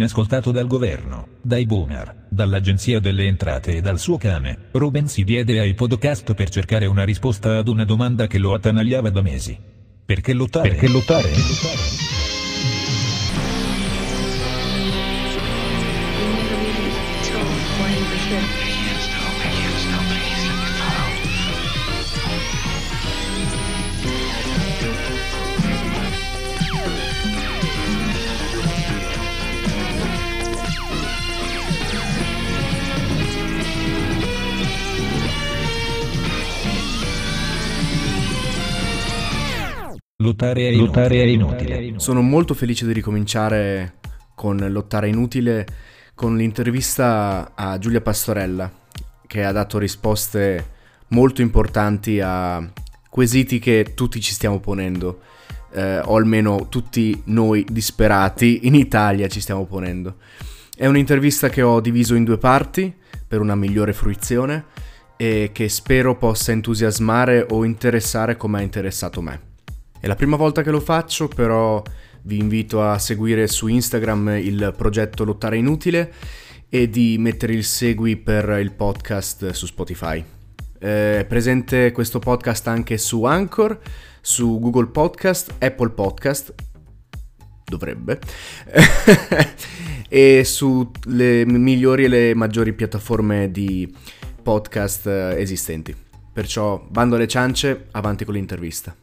inascoltato dal governo, dai boomer, dall'agenzia delle entrate e dal suo cane, Ruben si diede ai podcast per cercare una risposta ad una domanda che lo attanagliava da mesi. Perché lottare? Perché lottare? Perché lottare? Lottare è inutile. Lottare è inutile. Sono molto felice di ricominciare con Lottare è inutile con l'intervista a Giulia Pastorella che ha dato risposte molto importanti a quesiti che tutti ci stiamo ponendo eh, o almeno tutti noi disperati in Italia ci stiamo ponendo. È un'intervista che ho diviso in due parti per una migliore fruizione e che spero possa entusiasmare o interessare come ha interessato me. È la prima volta che lo faccio, però vi invito a seguire su Instagram il progetto Lottare Inutile e di mettere il segui per il podcast su Spotify. È presente questo podcast anche su Anchor, su Google Podcast, Apple Podcast, dovrebbe, e sulle migliori e le maggiori piattaforme di podcast esistenti. Perciò bando alle ciance, avanti con l'intervista.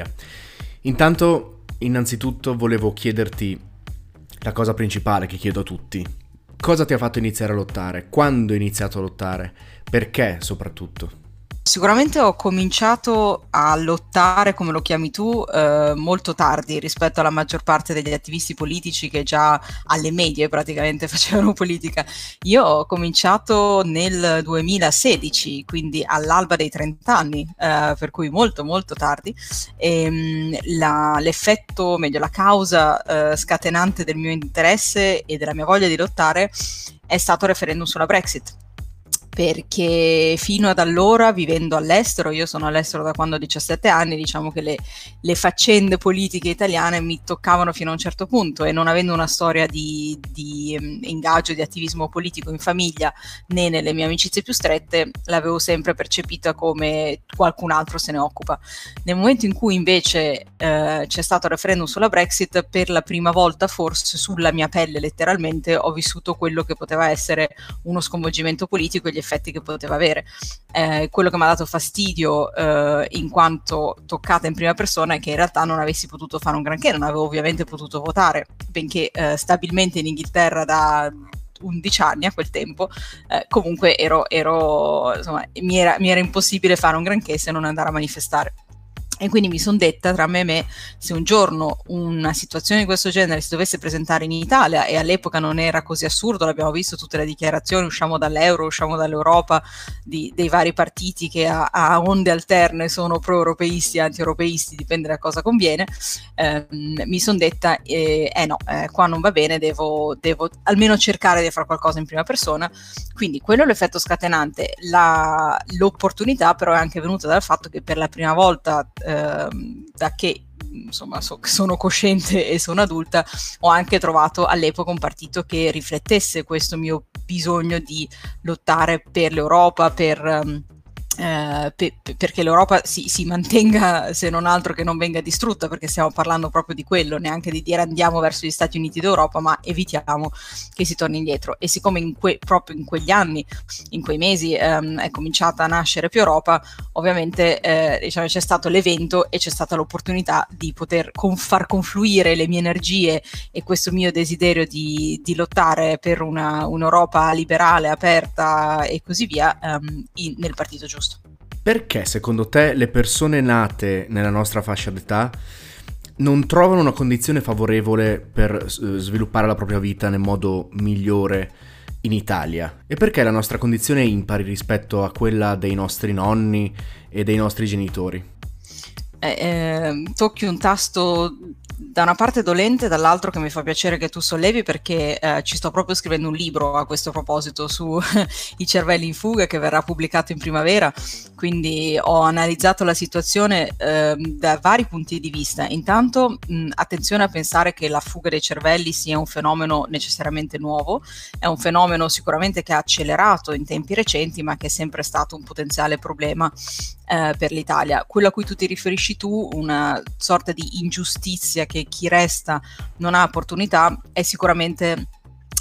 Giulia. Intanto, innanzitutto, volevo chiederti la cosa principale che chiedo a tutti. Cosa ti ha fatto iniziare a lottare? Quando hai iniziato a lottare? Perché soprattutto? Sicuramente ho cominciato a lottare, come lo chiami tu, eh, molto tardi rispetto alla maggior parte degli attivisti politici che già alle medie praticamente facevano politica. Io ho cominciato nel 2016, quindi all'alba dei 30 anni, eh, per cui molto molto tardi. E, ehm, la, l'effetto, meglio la causa eh, scatenante del mio interesse e della mia voglia di lottare è stato il referendum sulla Brexit perché fino ad allora, vivendo all'estero, io sono all'estero da quando ho 17 anni, diciamo che le, le, faccende politiche italiane mi toccavano fino a un certo punto e non avendo una storia di, di um, ingaggio, di attivismo politico in famiglia né nelle mie amicizie più strette, l'avevo sempre percepita come qualcun altro se ne occupa. Nel momento in cui invece eh, c'è stato il referendum sulla Brexit, per la prima volta forse sulla mia pelle letteralmente ho vissuto quello che poteva essere uno sconvolgimento politico gli che poteva avere. Eh, quello che mi ha dato fastidio eh, in quanto toccata in prima persona è che in realtà non avessi potuto fare un granché, non avevo ovviamente potuto votare, benché eh, stabilmente in Inghilterra da 11 anni a quel tempo, eh, comunque ero, ero, insomma, mi, era, mi era impossibile fare un granché se non andare a manifestare. E quindi mi sono detta tra me e me, se un giorno una situazione di questo genere si dovesse presentare in Italia, e all'epoca non era così assurdo, l'abbiamo visto tutte le dichiarazioni, usciamo dall'euro, usciamo dall'Europa, di, dei vari partiti che a, a onde alterne sono pro-europeisti, anti-europeisti, dipende da cosa conviene, eh, mi sono detta, eh, eh no, eh, qua non va bene, devo, devo, almeno cercare di fare qualcosa in prima persona. Quindi quello è l'effetto scatenante. La, l'opportunità però è anche venuta dal fatto che per la prima volta ehm, da che insomma so, sono cosciente e sono adulta, ho anche trovato all'epoca un partito che riflettesse questo mio bisogno di lottare per l'Europa, per... Um, eh, pe- perché l'Europa si, si, mantenga se non altro che non venga distrutta, perché stiamo parlando proprio di quello, neanche di dire andiamo verso gli Stati Uniti d'Europa, ma evitiamo che si torni indietro. E siccome in que- proprio in quegli anni, in quei mesi, ehm, è cominciata a nascere più Europa, ovviamente eh, diciamo, c'è stato l'evento e c'è stata l'opportunità di poter con- far confluire le mie energie e questo mio desiderio di, di lottare per una, un'Europa liberale, aperta e così via ehm, in, nel partito giusto. Perché secondo te le persone nate nella nostra fascia d'età non trovano una condizione favorevole per sviluppare la propria vita nel modo migliore in Italia? E perché la nostra condizione è impari rispetto a quella dei nostri nonni e dei nostri genitori? Eh, eh, tocchi un tasto da una parte dolente, dall'altro che mi fa piacere che tu sollevi perché eh, ci sto proprio scrivendo un libro a questo proposito sui cervelli in fuga che verrà pubblicato in primavera, quindi ho analizzato la situazione eh, da vari punti di vista. Intanto mh, attenzione a pensare che la fuga dei cervelli sia un fenomeno necessariamente nuovo, è un fenomeno sicuramente che ha accelerato in tempi recenti ma che è sempre stato un potenziale problema eh, per l'Italia. Quello a cui tu ti riferisci tu, una sorta di ingiustizia che chi resta non ha opportunità, è sicuramente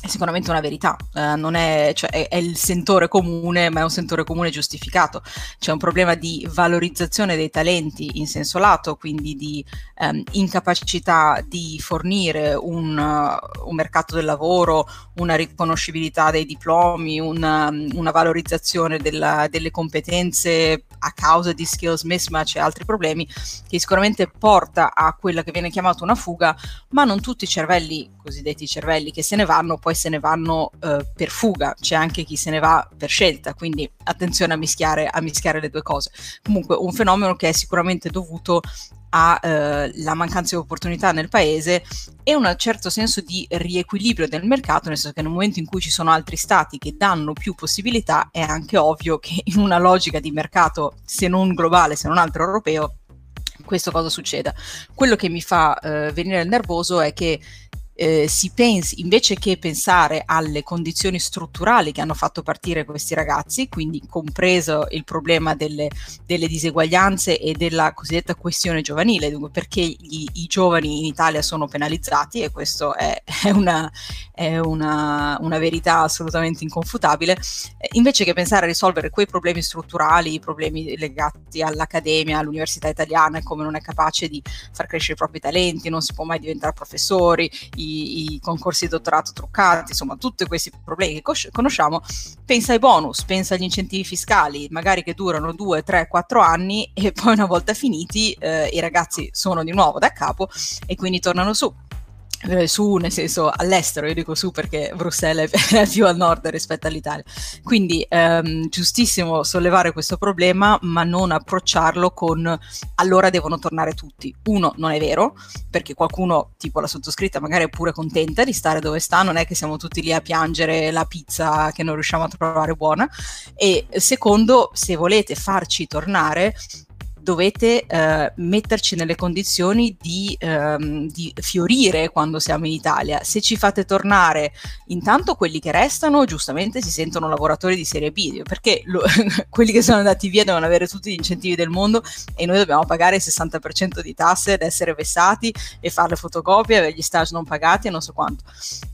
è sicuramente una verità, eh, non è, cioè, è, è, il sentore comune, ma è un sentore comune giustificato. C'è un problema di valorizzazione dei talenti in senso lato, quindi di ehm, incapacità di fornire un, uh, un, mercato del lavoro, una riconoscibilità dei diplomi, una, una valorizzazione della, delle competenze a causa di skills mismatch e altri problemi, che sicuramente porta a quella che viene chiamata una fuga, ma non tutti i cervelli, cosiddetti cervelli che se ne vanno, poi se ne vanno eh, per fuga, c'è anche chi se ne va per scelta, quindi attenzione a mischiare, a mischiare le due cose. Comunque un fenomeno che è sicuramente dovuto alla eh, mancanza di opportunità nel paese e un certo senso di riequilibrio del mercato, nel senso che nel momento in cui ci sono altri stati che danno più possibilità, è anche ovvio che in una logica di mercato, se non globale, se non altro europeo, questo cosa succeda. Quello che mi fa eh, venire il nervoso è che eh, si pensi, invece che pensare alle condizioni strutturali che hanno fatto partire questi ragazzi, quindi compreso il problema delle, delle diseguaglianze e della cosiddetta questione giovanile, dunque perché gli, i giovani in Italia sono penalizzati e questo è, è, una, è una, una, verità assolutamente inconfutabile, eh, invece che pensare a risolvere quei problemi strutturali, i problemi legati all'accademia, all'università italiana, come non è capace di far crescere i propri talenti, non si può mai diventare professori, i i, concorsi di dottorato truccati, insomma tutti questi problemi che cos- conosciamo, pensa ai bonus, pensa agli incentivi fiscali, magari che durano 2, 3, 4 anni e poi una volta finiti eh, i ragazzi sono di nuovo da capo e quindi tornano su su, nel senso all'estero, io dico su perché Bruxelles è più al nord rispetto all'Italia. Quindi ehm, giustissimo sollevare questo problema, ma non approcciarlo con allora devono tornare tutti. Uno, non è vero, perché qualcuno, tipo la sottoscritta, magari è pure contenta di stare dove sta, non è che siamo tutti lì a piangere la pizza che non riusciamo a trovare buona. E secondo, se volete farci tornare, dovete eh, metterci nelle condizioni di, ehm, di, fiorire quando siamo in Italia. Se ci fate tornare, intanto quelli che restano giustamente si sentono lavoratori di serie B, perché lo, quelli che sono andati via devono avere tutti gli incentivi del mondo e noi dobbiamo pagare il 60% di tasse ed essere vessati e fare le fotocopie, avere gli stage non pagati e non so quanto.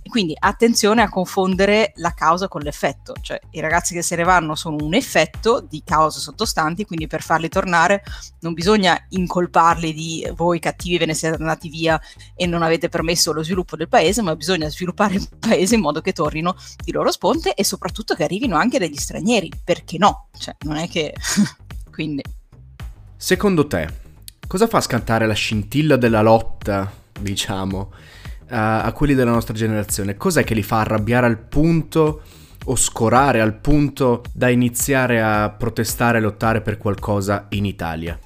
Quindi attenzione a confondere la causa con l'effetto, cioè i ragazzi che se ne vanno sono un effetto di cause sottostanti, quindi per farli tornare non bisogna incolparli di voi cattivi ve ne siete andati via e non avete permesso lo sviluppo del paese, ma bisogna sviluppare il paese in modo che tornino di loro sponte e soprattutto che arrivino anche degli stranieri, perché no? Cioè, non è che... quindi... Secondo te, cosa fa scattare la scintilla della lotta, diciamo, a, a quelli della nostra generazione? Cos'è che li fa arrabbiare al punto o scorare al punto da iniziare a protestare e lottare per qualcosa in Italia?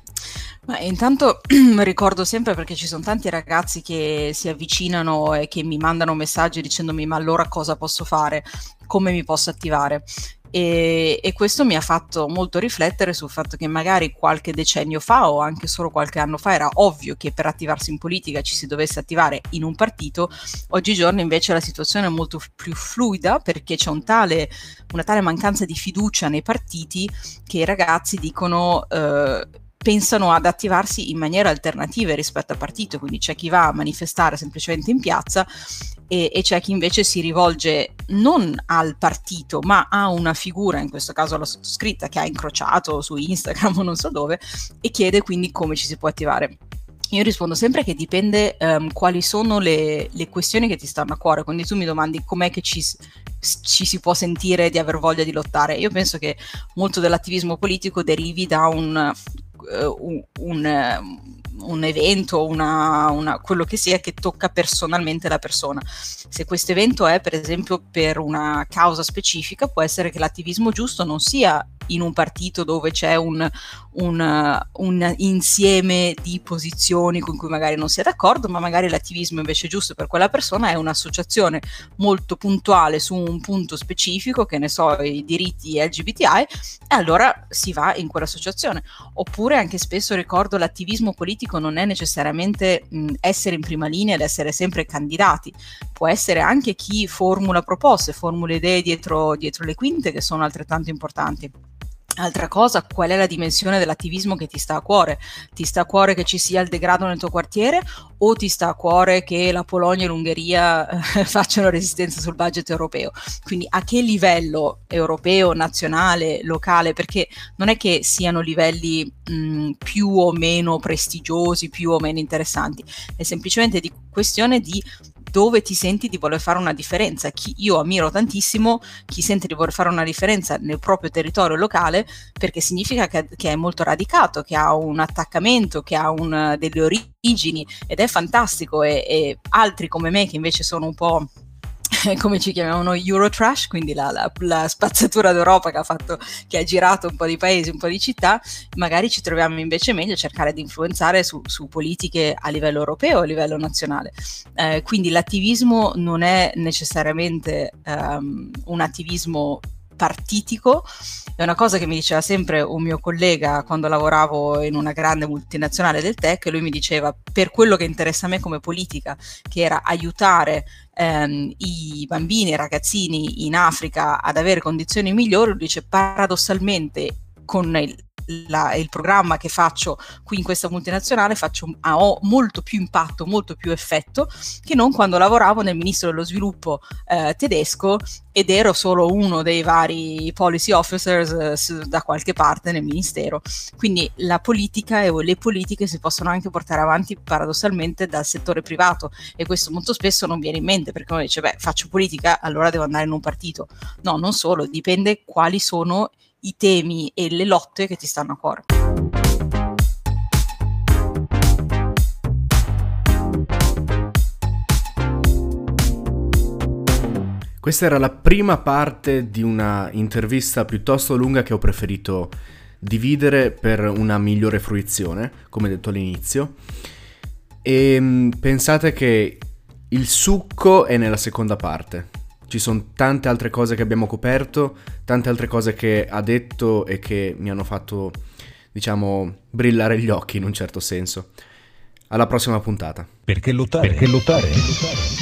Ma intanto ricordo sempre perché ci sono tanti ragazzi che si avvicinano e che mi mandano messaggi dicendomi ma allora cosa posso fare, come mi posso attivare. E, e, questo mi ha fatto molto riflettere sul fatto che magari qualche decennio fa o anche solo qualche anno fa era ovvio che per attivarsi in politica ci si dovesse attivare in un partito, oggigiorno invece la situazione è molto più fluida perché c'è un tale, una tale mancanza di fiducia nei partiti che i ragazzi dicono... Eh, pensano ad attivarsi in maniera alternativa rispetto al partito, quindi c'è chi va a manifestare semplicemente in piazza e, e, c'è chi invece si rivolge non al partito ma a una figura, in questo caso la sottoscritta, che ha incrociato su Instagram o non so dove, e chiede quindi come ci si può attivare. Io rispondo sempre che dipende um, quali sono le, le, questioni che ti stanno a cuore, quindi tu mi domandi com'è che ci, ci, si può sentire di aver voglia di lottare. Io penso che molto dell'attivismo politico derivi da un un, un, un, evento, una, una, quello che sia che tocca personalmente la persona. Se questo evento è per esempio per una causa specifica, può essere che l'attivismo giusto non sia in un partito dove c'è un, un, un, insieme di posizioni con cui magari non si è d'accordo, ma magari l'attivismo invece giusto per quella persona è un'associazione molto puntuale su un punto specifico, che ne so, i diritti LGBTI, e allora si va in quell'associazione. Oppure anche spesso ricordo l'attivismo politico non è necessariamente mh, essere in prima linea ed essere sempre candidati, può essere anche chi formula proposte, formula idee dietro, dietro le quinte che sono altrettanto importanti. Altra cosa, qual è la dimensione dell'attivismo che ti sta a cuore? Ti sta a cuore che ci sia il degrado nel tuo quartiere o ti sta a cuore che la Polonia e l'Ungheria eh, facciano resistenza sul budget europeo? Quindi a che livello europeo, nazionale, locale? Perché non è che siano livelli mh, più o meno prestigiosi, più o meno interessanti, è semplicemente di questione di dove ti senti di voler fare una differenza. Chi, io ammiro tantissimo chi sente di voler fare una differenza nel proprio territorio locale perché significa che, che è molto radicato, che ha un attaccamento, che ha un, delle origini ed è fantastico e, e altri come me che invece sono un po' come ci chiamavano Eurotrash, quindi la, la, la, spazzatura d'Europa che ha, fatto, che ha girato un po' di paesi, un po' di città, magari ci troviamo invece meglio a cercare di influenzare su, su politiche a livello europeo, a livello nazionale. Eh, quindi l'attivismo non è necessariamente um, un attivismo partitico. È una cosa che mi diceva sempre un mio collega quando lavoravo in una grande multinazionale del tech, lui mi diceva per quello che interessa a me come politica, che era aiutare ehm, i bambini e i ragazzini in Africa ad avere condizioni migliori, lui dice paradossalmente con il, la, il programma che faccio qui in questa multinazionale faccio, ho molto più impatto, molto più effetto che non quando lavoravo nel ministro dello sviluppo eh, tedesco ed ero solo uno dei vari policy officers eh, da qualche parte nel ministero. Quindi la politica e le politiche si possono anche portare avanti paradossalmente dal settore privato e questo molto spesso non viene in mente perché uno dice beh faccio politica allora devo andare in un partito. No, non solo, dipende quali sono i temi e le lotte che ti stanno a cuore. Questa era la prima parte di una intervista piuttosto lunga che ho preferito dividere per una migliore fruizione, come detto all'inizio. E mm, pensate che il succo è nella seconda parte ci sono tante altre cose che abbiamo coperto, tante altre cose che ha detto e che mi hanno fatto, diciamo, brillare gli occhi in un certo senso. Alla prossima puntata. Perché lottare? Perché lottare? Perché lottare?